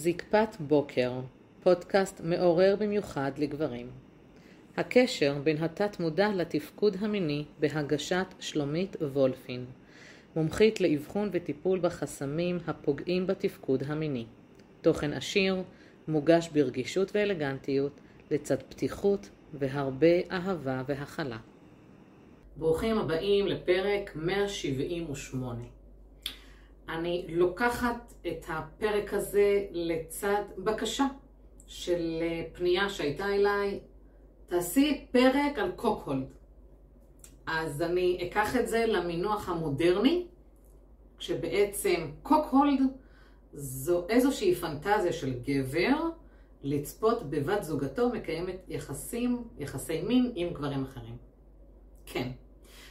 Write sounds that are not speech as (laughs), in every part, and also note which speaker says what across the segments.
Speaker 1: זקפת בוקר, פודקאסט מעורר במיוחד לגברים. הקשר בין התת-מודע לתפקוד המיני בהגשת שלומית וולפין, מומחית לאבחון וטיפול בחסמים הפוגעים בתפקוד המיני. תוכן עשיר, מוגש ברגישות ואלגנטיות, לצד פתיחות והרבה אהבה והכלה. ברוכים הבאים לפרק 178. אני לוקחת את הפרק הזה לצד בקשה של אה, פנייה שהייתה אליי, תעשי פרק על קוקהולד. אז אני אקח את זה למינוח המודרני, שבעצם קוקהולד זו איזושהי פנטזיה של גבר לצפות בבת זוגתו מקיימת יחסים, יחסי מין עם גברים אחרים. כן.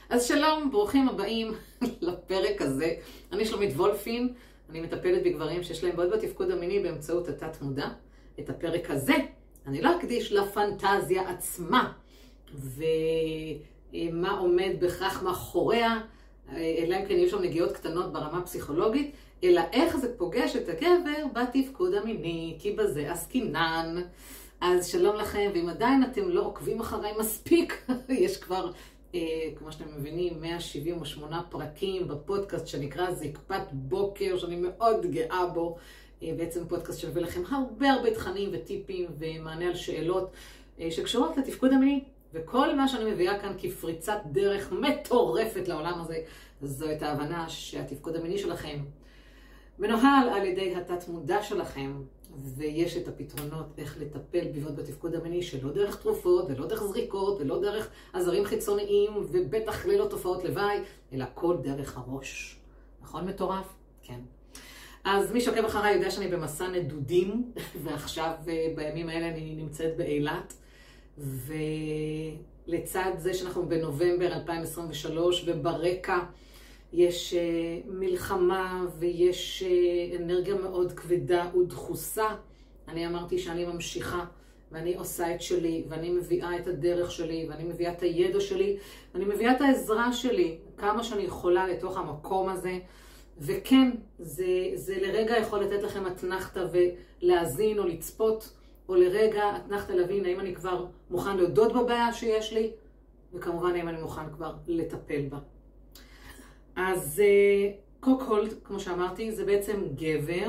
Speaker 1: אז שלום, ברוכים הבאים (laughs) לפרק הזה. אני שלומית וולפין, אני מטפלת בגברים שיש להם בעיות בתפקוד המיני באמצעות התת מודע. את הפרק הזה אני לא אקדיש לפנטזיה עצמה, ומה עומד בכך מאחוריה, אלא אם כן יהיו שם נגיעות קטנות ברמה הפסיכולוגית, אלא איך זה פוגש את הגבר בתפקוד המיני, כי בזה עסקינן. אז שלום לכם, ואם עדיין אתם לא עוקבים אחריי מספיק, (laughs) יש כבר כמו שאתם מבינים, 178 פרקים בפודקאסט שנקרא זקפת בוקר, שאני מאוד גאה בו. אה, בעצם פודקאסט שמביא לכם הרבה הרבה תכנים וטיפים ומענה על שאלות אה, שקשורות לתפקוד המיני. וכל מה שאני מביאה כאן כפריצת דרך מטורפת לעולם הזה, זו את ההבנה שהתפקוד המיני שלכם מנוהל על ידי התת מודע שלכם, ויש את הפתרונות איך לטפל בבעיות בתפקוד המיני שלא דרך תרופות ולא דרך זריקות ולא דרך עזרים חיצוניים ובטח ללא תופעות לוואי, אלא כל דרך הראש. נכון מטורף? כן. אז מי שעוקב אחריי יודע שאני במסע נדודים, (laughs) ועכשיו אה, בימים האלה אני נמצאת באילת, ולצד זה שאנחנו בנובמבר 2023 וברקע יש uh, מלחמה ויש uh, אנרגיה מאוד כבדה ודחוסה. אני אמרתי שאני ממשיכה ואני עושה את שלי ואני מביאה את הדרך שלי ואני מביאה את הידע שלי ואני מביאה את העזרה שלי כמה שאני יכולה לתוך המקום הזה. וכן, זה, זה לרגע יכול לתת לכם אתנחתא ולהאזין או לצפות, או לרגע אתנחתא להבין האם אני כבר מוכן להודות בבעיה שיש לי, וכמובן האם אני מוכן כבר לטפל בה. אז אה, כמו שאמרתי, זה בעצם גבר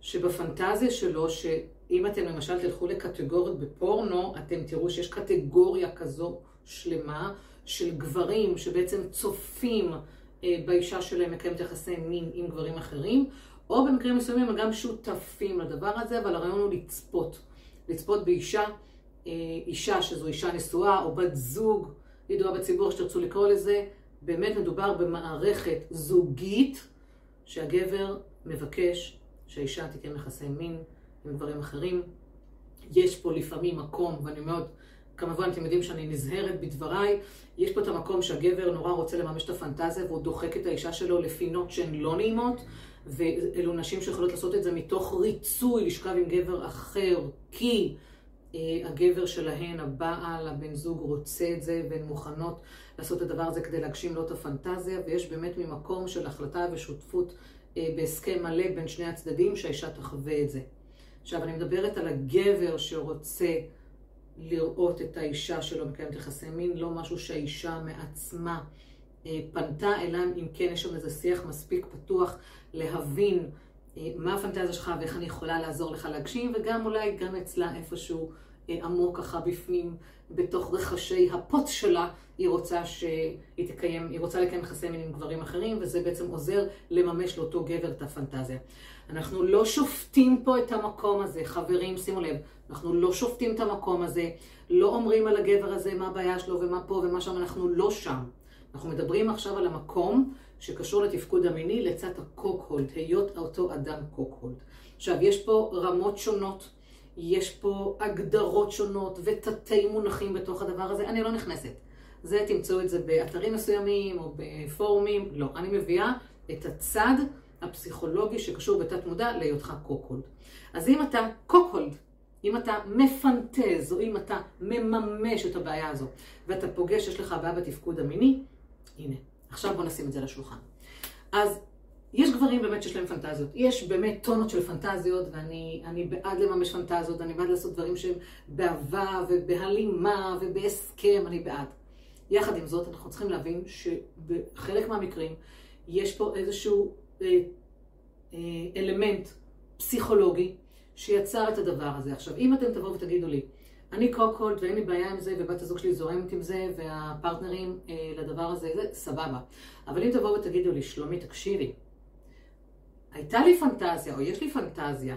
Speaker 1: שבפנטזיה שלו, שאם אתם למשל תלכו לקטגוריות בפורנו, אתם תראו שיש קטגוריה כזו שלמה של גברים שבעצם צופים אה, באישה שלהם מקיימת יחסי מין עם גברים אחרים, או במקרים מסוימים הם גם שותפים לדבר הזה, אבל הרעיון הוא לצפות. לצפות באישה, אה, אישה שזו אישה נשואה או בת זוג, ידועה בציבור שתרצו לקרוא לזה, באמת מדובר במערכת זוגית שהגבר מבקש שהאישה תקיים יחסי מין עם גברים אחרים. יש פה לפעמים מקום, ואני מאוד, כמובן אתם יודעים שאני נזהרת בדבריי, יש פה את המקום שהגבר נורא רוצה לממש את הפנטזיה והוא דוחק את האישה שלו לפינות שהן לא נעימות, ואלו נשים שיכולות לעשות את זה מתוך ריצוי לשכב עם גבר אחר, כי הגבר שלהן, הבעל, הבן זוג רוצה את זה, והן מוכנות לעשות את הדבר הזה כדי להגשים לו את הפנטזיה, ויש באמת ממקום של החלטה ושותפות אה, בהסכם מלא בין שני הצדדים, שהאישה תחווה את זה. עכשיו, אני מדברת על הגבר שרוצה לראות את האישה שלו מקיימת יחסי מין, לא משהו שהאישה מעצמה אה, פנתה, אלא אם כן יש שם איזה שיח מספיק פתוח להבין מה הפנטזיה שלך ואיך אני יכולה לעזור לך להגשים, וגם אולי גם אצלה איפשהו אה, עמוק ככה בפנים, בתוך רחשי הפוט שלה, היא רוצה שהיא תקיים, היא רוצה לקיים יחסי מין עם גברים אחרים, וזה בעצם עוזר לממש לאותו גבר את הפנטזיה. אנחנו לא שופטים פה את המקום הזה, חברים, שימו לב, אנחנו לא שופטים את המקום הזה, לא אומרים על הגבר הזה מה הבעיה שלו ומה פה ומה שם, אנחנו לא שם. אנחנו מדברים עכשיו על המקום שקשור לתפקוד המיני לצד הקוקהולד, היות אותו אדם קוקהולד. עכשיו, יש פה רמות שונות. יש פה הגדרות שונות ותתי מונחים בתוך הדבר הזה, אני לא נכנסת. זה, תמצאו את זה באתרים מסוימים או בפורומים, לא. אני מביאה את הצד הפסיכולוגי שקשור בתת מודע להיותך קוקהולד. אז אם אתה קוקהולד, אם אתה מפנטז, או אם אתה מממש את הבעיה הזו, ואתה פוגש, יש לך בעיה בתפקוד המיני, הנה, עכשיו בוא נשים את זה לשולחן. אז יש גברים באמת שיש להם פנטזיות. יש באמת טונות של פנטזיות, ואני בעד לממש פנטזיות, אני בעד לעשות דברים שהם באהבה ובהלימה ובהסכם, אני בעד. יחד עם זאת, אנחנו צריכים להבין שבחלק מהמקרים יש פה איזשהו אה, אה, אלמנט פסיכולוגי שיצר את הדבר הזה. עכשיו, אם אתם תבואו ותגידו לי, אני קוקולד ואין לי בעיה עם זה, ובת הזוג שלי זורמת עם זה, והפרטנרים אה, לדבר הזה, זה סבבה. אבל אם תבואו ותגידו לי, שלומי, תקשיבי, הייתה לי פנטזיה, או יש לי פנטזיה,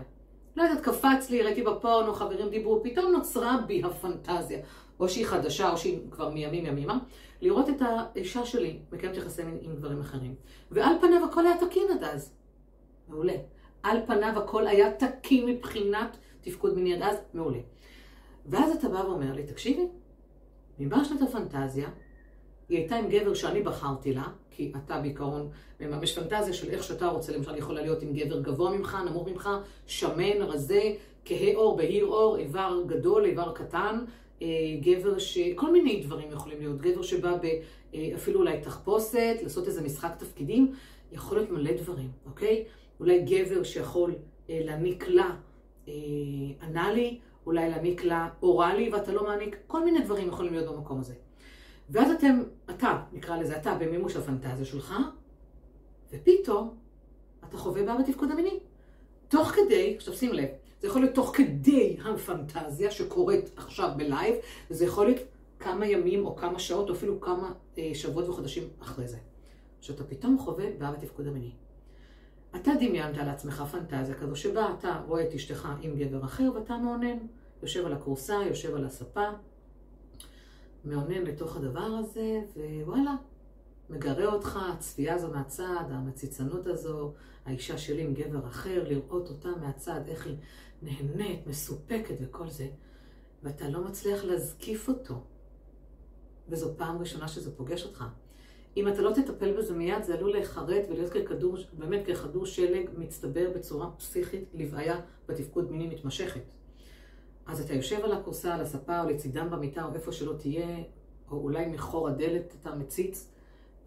Speaker 1: לא יודעת, קפץ לי, ראיתי בפורנו, חברים דיברו, פתאום נוצרה בי הפנטזיה, או שהיא חדשה, או שהיא כבר מימים ימימה, לראות את האישה שלי מקיימת יחסי מין עם גברים אחרים. ועל פניו הכל היה תקין עד אז. מעולה. על פניו הכל היה תקין מבחינת תפקוד מיני עד אז, מעולה. ואז אתה בא ואומר לי, תקשיבי, ממה שנת הפנטזיה? היא הייתה עם גבר שאני בחרתי לה, כי אתה בעיקרון מממש פנטזיה של איך שאתה רוצה, למשל יכולה להיות עם גבר גבוה ממך, נמוך ממך, שמן, רזה, כהה עור, בהיר עור, איבר גדול, איבר קטן, אה, גבר ש... כל מיני דברים יכולים להיות. גבר שבא ב... אה, אפילו אולי תחפושת, לעשות איזה משחק תפקידים, יכול להיות מלא דברים, אוקיי? אולי גבר שיכול אה, להעניק לה אנאלי, אולי להעניק לה אוראלי ואתה לא מעניק, כל מיני דברים יכולים להיות במקום הזה. ואז אתם, אתה, נקרא לזה, אתה במימוש הפנטזיה שלך, ופתאום אתה חווה בעיה בתפקוד המיני. תוך כדי, עכשיו שים לב, זה יכול להיות תוך כדי הפנטזיה שקורית עכשיו בלייב, וזה יכול להיות כמה ימים או כמה שעות, או אפילו כמה אה, שבועות וחודשים אחרי זה. שאתה פתאום חווה בעיה בתפקוד המיני. אתה דמיינת לעצמך פנטזיה כזו שבה אתה רואה את אשתך עם גבר אחר ואתה מעונן. יושב על הכורסה, יושב על הספה, מעונן לתוך הדבר הזה, ווואלה, מגרה אותך, הצפייה הזו מהצד, המציצנות הזו, האישה שלי עם גבר אחר, לראות אותה מהצד, איך היא נהנית, מסופקת וכל זה, ואתה לא מצליח להזקיף אותו. וזו פעם ראשונה שזה פוגש אותך. אם אתה לא תטפל בזה מיד, זה עלול להיחרט ולהיות ככדור, באמת ככדור שלג מצטבר בצורה פסיכית לבעיה בתפקוד מיני מתמשכת. אז אתה יושב על הכורסה, על הספה, או לצידם במיטה, או איפה שלא תהיה, או אולי מחור הדלת אתה מציץ,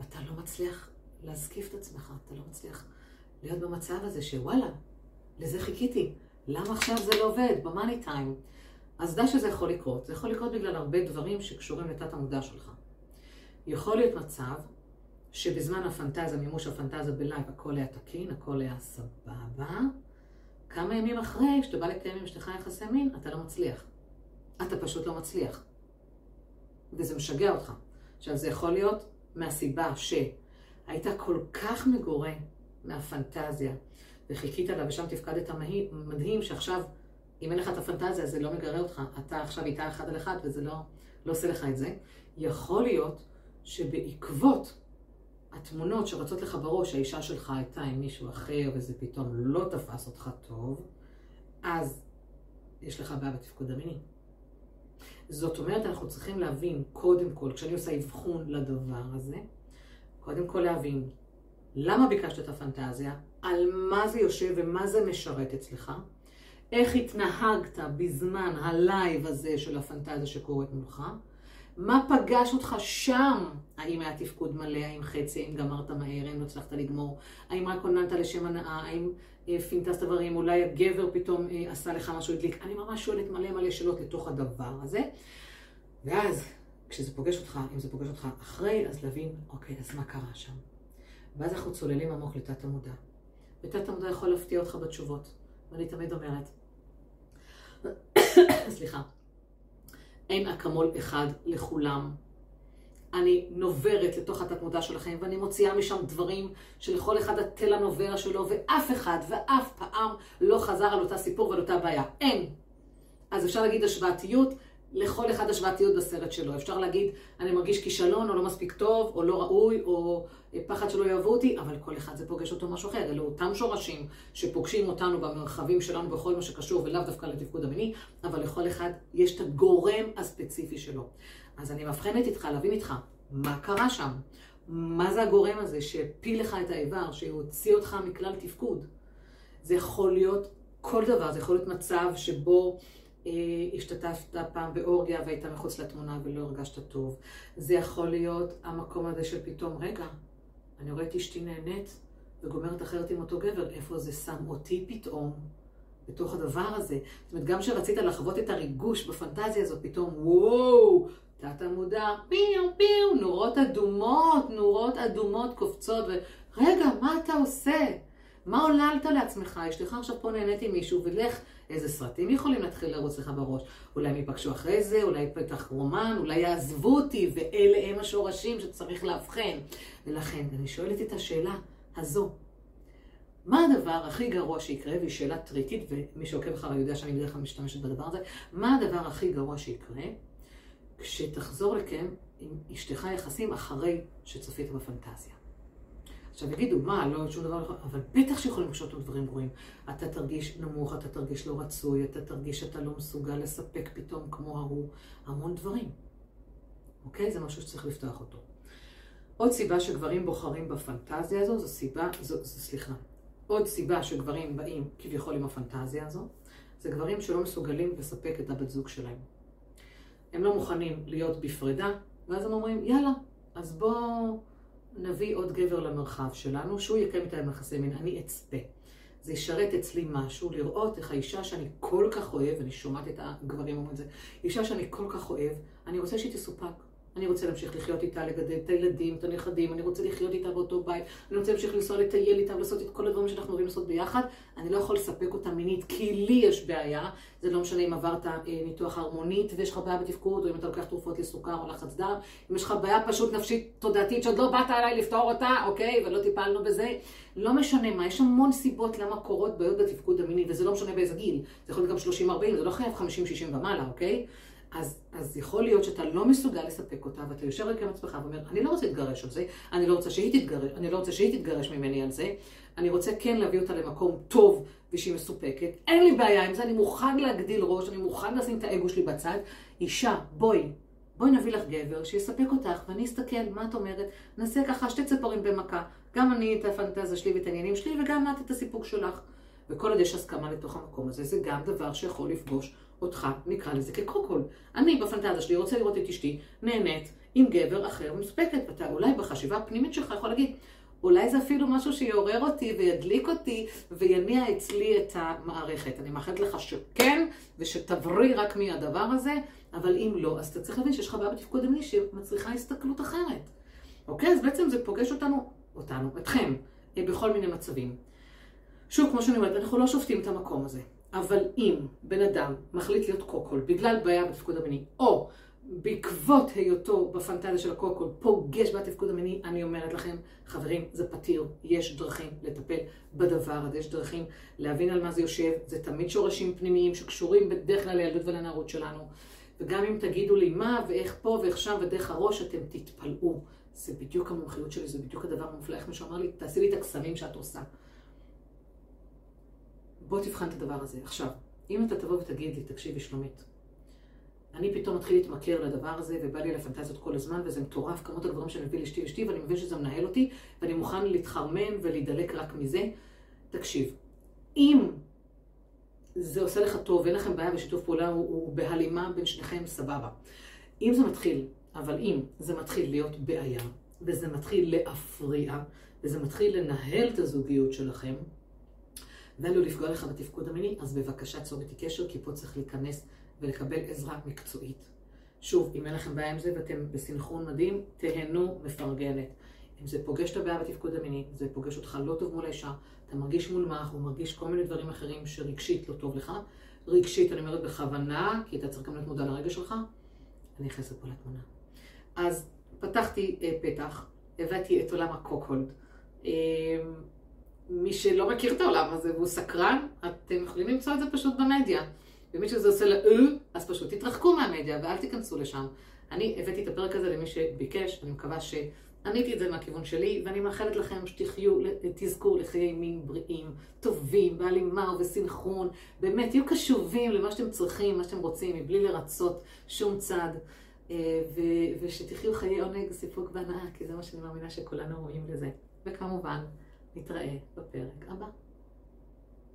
Speaker 1: ואתה לא מצליח להזקיף את עצמך, אתה לא מצליח להיות במצב הזה שוואלה, לזה חיכיתי. למה עכשיו זה לא עובד? במאני טיים. אז די שזה יכול לקרות. זה יכול לקרות בגלל הרבה דברים שקשורים לתת המודע שלך. יכול להיות מצב שבזמן הפנטזיה, מימוש הפנטזיה בלייב, הכל היה תקין, הכל היה סבבה. כמה ימים אחרי, כשאתה בא לקיים עם אשתך יחסי מין, אתה לא מצליח. אתה פשוט לא מצליח. וזה משגע אותך. עכשיו, זה יכול להיות מהסיבה שהיית כל כך מגורה מהפנטזיה, וחיכית לה ושם תפקדת מדהים, שעכשיו, אם אין לך את הפנטזיה, זה לא מגרה אותך. אתה עכשיו איתה אחד על אחד, וזה לא, לא עושה לך את זה. יכול להיות שבעקבות התמונות שרצות לך בראש, האישה שלך הייתה עם מישהו אחר וזה פתאום לא תפס אותך טוב, אז יש לך בעיה בתפקוד המיני. זאת אומרת, אנחנו צריכים להבין, קודם כל, כשאני עושה אבחון לדבר הזה, קודם כל להבין למה ביקשת את הפנטזיה, על מה זה יושב ומה זה משרת אצלך, איך התנהגת בזמן ה live הזה של הפנטזיה שקורית מולך, מה פגש אותך שם? האם היה תפקוד מלא, האם חצי, האם גמרת מהר, האם לא הצלחת לגמור, האם רק עוננת לשם הנאה, האם אה, פינטסת דברים, אולי הגבר פתאום אה, עשה לך משהו הדליק. אני ממש שואלת מלא מלא שאלות לתוך הדבר הזה. ואז, כשזה פוגש אותך, אם זה פוגש אותך אחרי, אז להבין, אוקיי, אז מה קרה שם? ואז אנחנו צוללים עמוק לתת המודע. ותת המודע יכול להפתיע אותך בתשובות. ואני תמיד אומרת, (coughs) סליחה, אין אקמול אחד לכולם. אני נוברת לתוך התת מודע שלכם, ואני מוציאה משם דברים שלכל אחד התל הנובע שלו, ואף אחד ואף פעם לא חזר על אותה סיפור ועל אותה בעיה. אין. אז אפשר להגיד השוואתיות, לכל אחד השוואתיות בסרט שלו. אפשר להגיד, אני מרגיש כישלון, או לא מספיק טוב, או לא ראוי, או פחד שלא יאהבו אותי, אבל כל אחד זה פוגש אותו משהו אחר. אלו אותם שורשים שפוגשים אותנו במרחבים שלנו בכל מה שקשור, ולאו דווקא לתפקוד המיני, אבל לכל אחד יש את הגורם הספציפי שלו. אז אני מבחנת איתך, להבין איתך, מה קרה שם? מה זה הגורם הזה שהפיל לך את האיבר, שהוציא אותך מכלל תפקוד? זה יכול להיות כל דבר, זה יכול להיות מצב שבו... אה, השתתפת פעם באורגיה והיית מחוץ לתמונה ולא הרגשת טוב. זה יכול להיות המקום הזה של פתאום, רגע, אני רואה את אשתי נהנית, וגומרת אחרת עם אותו גבר, איפה זה שם אותי פתאום בתוך הדבר הזה. זאת אומרת, גם כשרצית לחוות את הריגוש בפנטזיה הזאת, פתאום, וואו, תת המודע, פיו פיו, נורות אדומות, נורות אדומות קופצות, ורגע, מה אתה עושה? מה עוללת לעצמך? יש לך עכשיו פה נהנית עם מישהו, ולך, איזה סרטים יכולים להתחיל לרוץ לך בראש? אולי הם ייפגשו אחרי זה, אולי יפתח רומן, אולי יעזבו אותי, ואלה הם השורשים שצריך לאבחן. ולכן, אני שואלת את השאלה הזו, מה הדבר הכי גרוע שיקרה, והיא שאלה טריקית, ומי שעוקב אחריי יודע שאני בדרך כלל משתמשת בדבר הזה, מה הדבר הכי גרוע שיקרה כשתחזור לקיים עם אשתך יחסים אחרי שצפית בפנטזיה? עכשיו יגידו, מה, לא שום דבר, לא אבל בטח שיכולים לקשות עוד דברים גרועים. אתה תרגיש נמוך, אתה תרגיש לא רצוי, אתה תרגיש שאתה לא מסוגל לספק פתאום כמו ההוא, המון דברים. אוקיי? זה משהו שצריך לפתוח אותו. עוד סיבה שגברים בוחרים בפנטזיה הזו, זו סיבה, זו, זו סליחה, עוד סיבה שגברים באים כביכול עם הפנטזיה הזו, זה גברים שלא מסוגלים לספק את הבת זוג שלהם. הם לא מוכנים להיות בפרידה, ואז הם אומרים, יאללה, אז בואו נביא עוד גבר למרחב שלנו, שהוא יקיים את היחסי מין, אני אצפה. זה ישרת אצלי משהו, לראות איך האישה שאני כל כך אוהב, אני שומעת את הגברים אומרים את זה, אישה שאני כל כך אוהב, אני רוצה שהיא תסופק. אני רוצה להמשיך לחיות איתה, לגדל את הילדים, את הנכדים, אני רוצה לחיות איתה באותו בית, אני רוצה להמשיך לנסוע לטייל איתה ולעשות את כל הדברים שאנחנו אוהבים לעשות ביחד. אני לא יכול לספק אותה מינית, כי לי יש בעיה. זה לא משנה אם עברת אה, ניתוח הרמונית ויש לך בעיה בתפקוד, או אם אתה לוקח תרופות לסוכר או לחץ דם. אם יש לך בעיה פשוט נפשית תודעתית שעוד לא באת אליי לפתור אותה, אוקיי, ולא טיפלנו בזה. לא משנה מה, יש המון סיבות למה קורות בעיות בתפקוד המיני, וזה לא משנה באיזה גיל. זה יכול להיות גם 30-40, זה לא חייב 50-60 ומעלה, אוקיי? אז, אז יכול להיות שאתה לא מסוגל לספק אותה, ואתה יושב רגע עם עצמך ואומר, אני לא רוצה להתגרש על זה, אני לא רוצה שהיא תתגרש, אני לא רוצה שהיא תתגרש ממני על זה, אני רוצה כן להביא אותה למקום טוב ושהיא מסופקת, אין לי בעיה עם זה, אני מוכן להגדיל ראש, אני מוכן לשים את האגו שלי בצד. אישה, בואי, בואי נביא לך גבר שיספק אותך, ואני אסתכל, מה את אומרת? נעשה ככה שתי ציפורים במכה, גם אני את הפנטזיה שלי ואת העניינים שלי, וגם את את הסיפוק שלך. וכל עוד יש הסכמה לתוך המקום הזה, זה גם דבר שיכול לפגוש אותך, נקרא לזה כקוקול. אני בפנטזיה שלי רוצה לראות את אשתי נהנית עם גבר אחר ומספקת, ואתה אולי בחשיבה הפנימית שלך יכול להגיד, אולי זה אפילו משהו שיעורר אותי וידליק אותי ויניע אצלי את המערכת. אני מאחלת לך שכן, ושתבריא רק מהדבר הזה, אבל אם לא, אז אתה צריך להבין שיש לך בעיה בתפקוד המיני שמצריכה הסתכלות אחרת. אוקיי? אז בעצם זה פוגש אותנו, אותנו, אתכם, בכל מיני מצבים. שוב, כמו שאני אומרת, אנחנו לא שופטים את המקום הזה. אבל אם בן אדם מחליט להיות קוקול בגלל בעיה בתפקוד המיני, או בעקבות היותו בפנטזיה של הקוקול פוגש בתפקוד המיני, אני אומרת לכם, חברים, זה פתיר. יש דרכים לטפל בדבר הזה, יש דרכים להבין על מה זה יושב. זה תמיד שורשים פנימיים שקשורים בדרך כלל לילדות ולנערות שלנו. וגם אם תגידו לי מה ואיך פה ואיך שם ודרך הראש, אתם תתפלאו. זה בדיוק המומחיות שלי, זה בדיוק הדבר המופלא. איך מישהו אמר לי, תעשי לי את הקסמים שאת עושה. בוא תבחן את הדבר הזה. עכשיו, אם אתה תבוא ותגיד לי, תקשיבי שלומית, אני פתאום מתחיל להתמכר לדבר הזה, ובא לי לפנטזיות כל הזמן, וזה מטורף, כמות הדברים שאני מביא לאשתי ואשתי, ואני מבין שזה מנהל אותי, ואני מוכן להתחרמן ולהידלק רק מזה. תקשיב, אם זה עושה לך טוב, ואין לכם בעיה ושיתוף פעולה הוא, הוא בהלימה בין שניכם, סבבה. אם זה מתחיל, אבל אם זה מתחיל להיות בעיה, וזה מתחיל להפריע, וזה מתחיל לנהל את הזוגיות שלכם, ועלול לפגוע לך בתפקוד המיני, אז בבקשה צור איתי קשר, כי פה צריך להיכנס ולקבל עזרה מקצועית. שוב, אם אין לכם בעיה עם זה ואתם בסנכרון מדהים, תהנו מפרגנת. אם זה פוגש את הבעיה בתפקוד המיני, זה פוגש אותך לא טוב מול האישה, אתה מרגיש מול מח, הוא מרגיש כל מיני דברים אחרים שרגשית לא טוב לך. רגשית, אני אומרת בכוונה, כי אתה צריך גם להיות מודע לרגש שלך, אני נכנסת פה לתמונה. אז פתחתי אה, פתח, הבאתי את עולם הקוקולד. אה, מי שלא מכיר את העולם הזה והוא סקרן, אתם יכולים למצוא את זה פשוט במדיה. ומי שזה עושה לה אה, אז פשוט תתרחקו מהמדיה ואל תיכנסו לשם. אני הבאתי את הפרק הזה למי שביקש, אני מקווה שעניתי את זה מהכיוון שלי, ואני מאחלת לכם שתחיו, תזכו לחיי מין בריאים, טובים, בהלימה ובסנכרון. באמת, תהיו קשובים למה שאתם צריכים, מה שאתם רוצים, מבלי לרצות שום צד. אה, ושתחיו חיי עונג, סיפוק והנאה, כי זה מה שאני מאמינה שכולנו רואים לזה. וכמובן, נתראה בפרק הבא.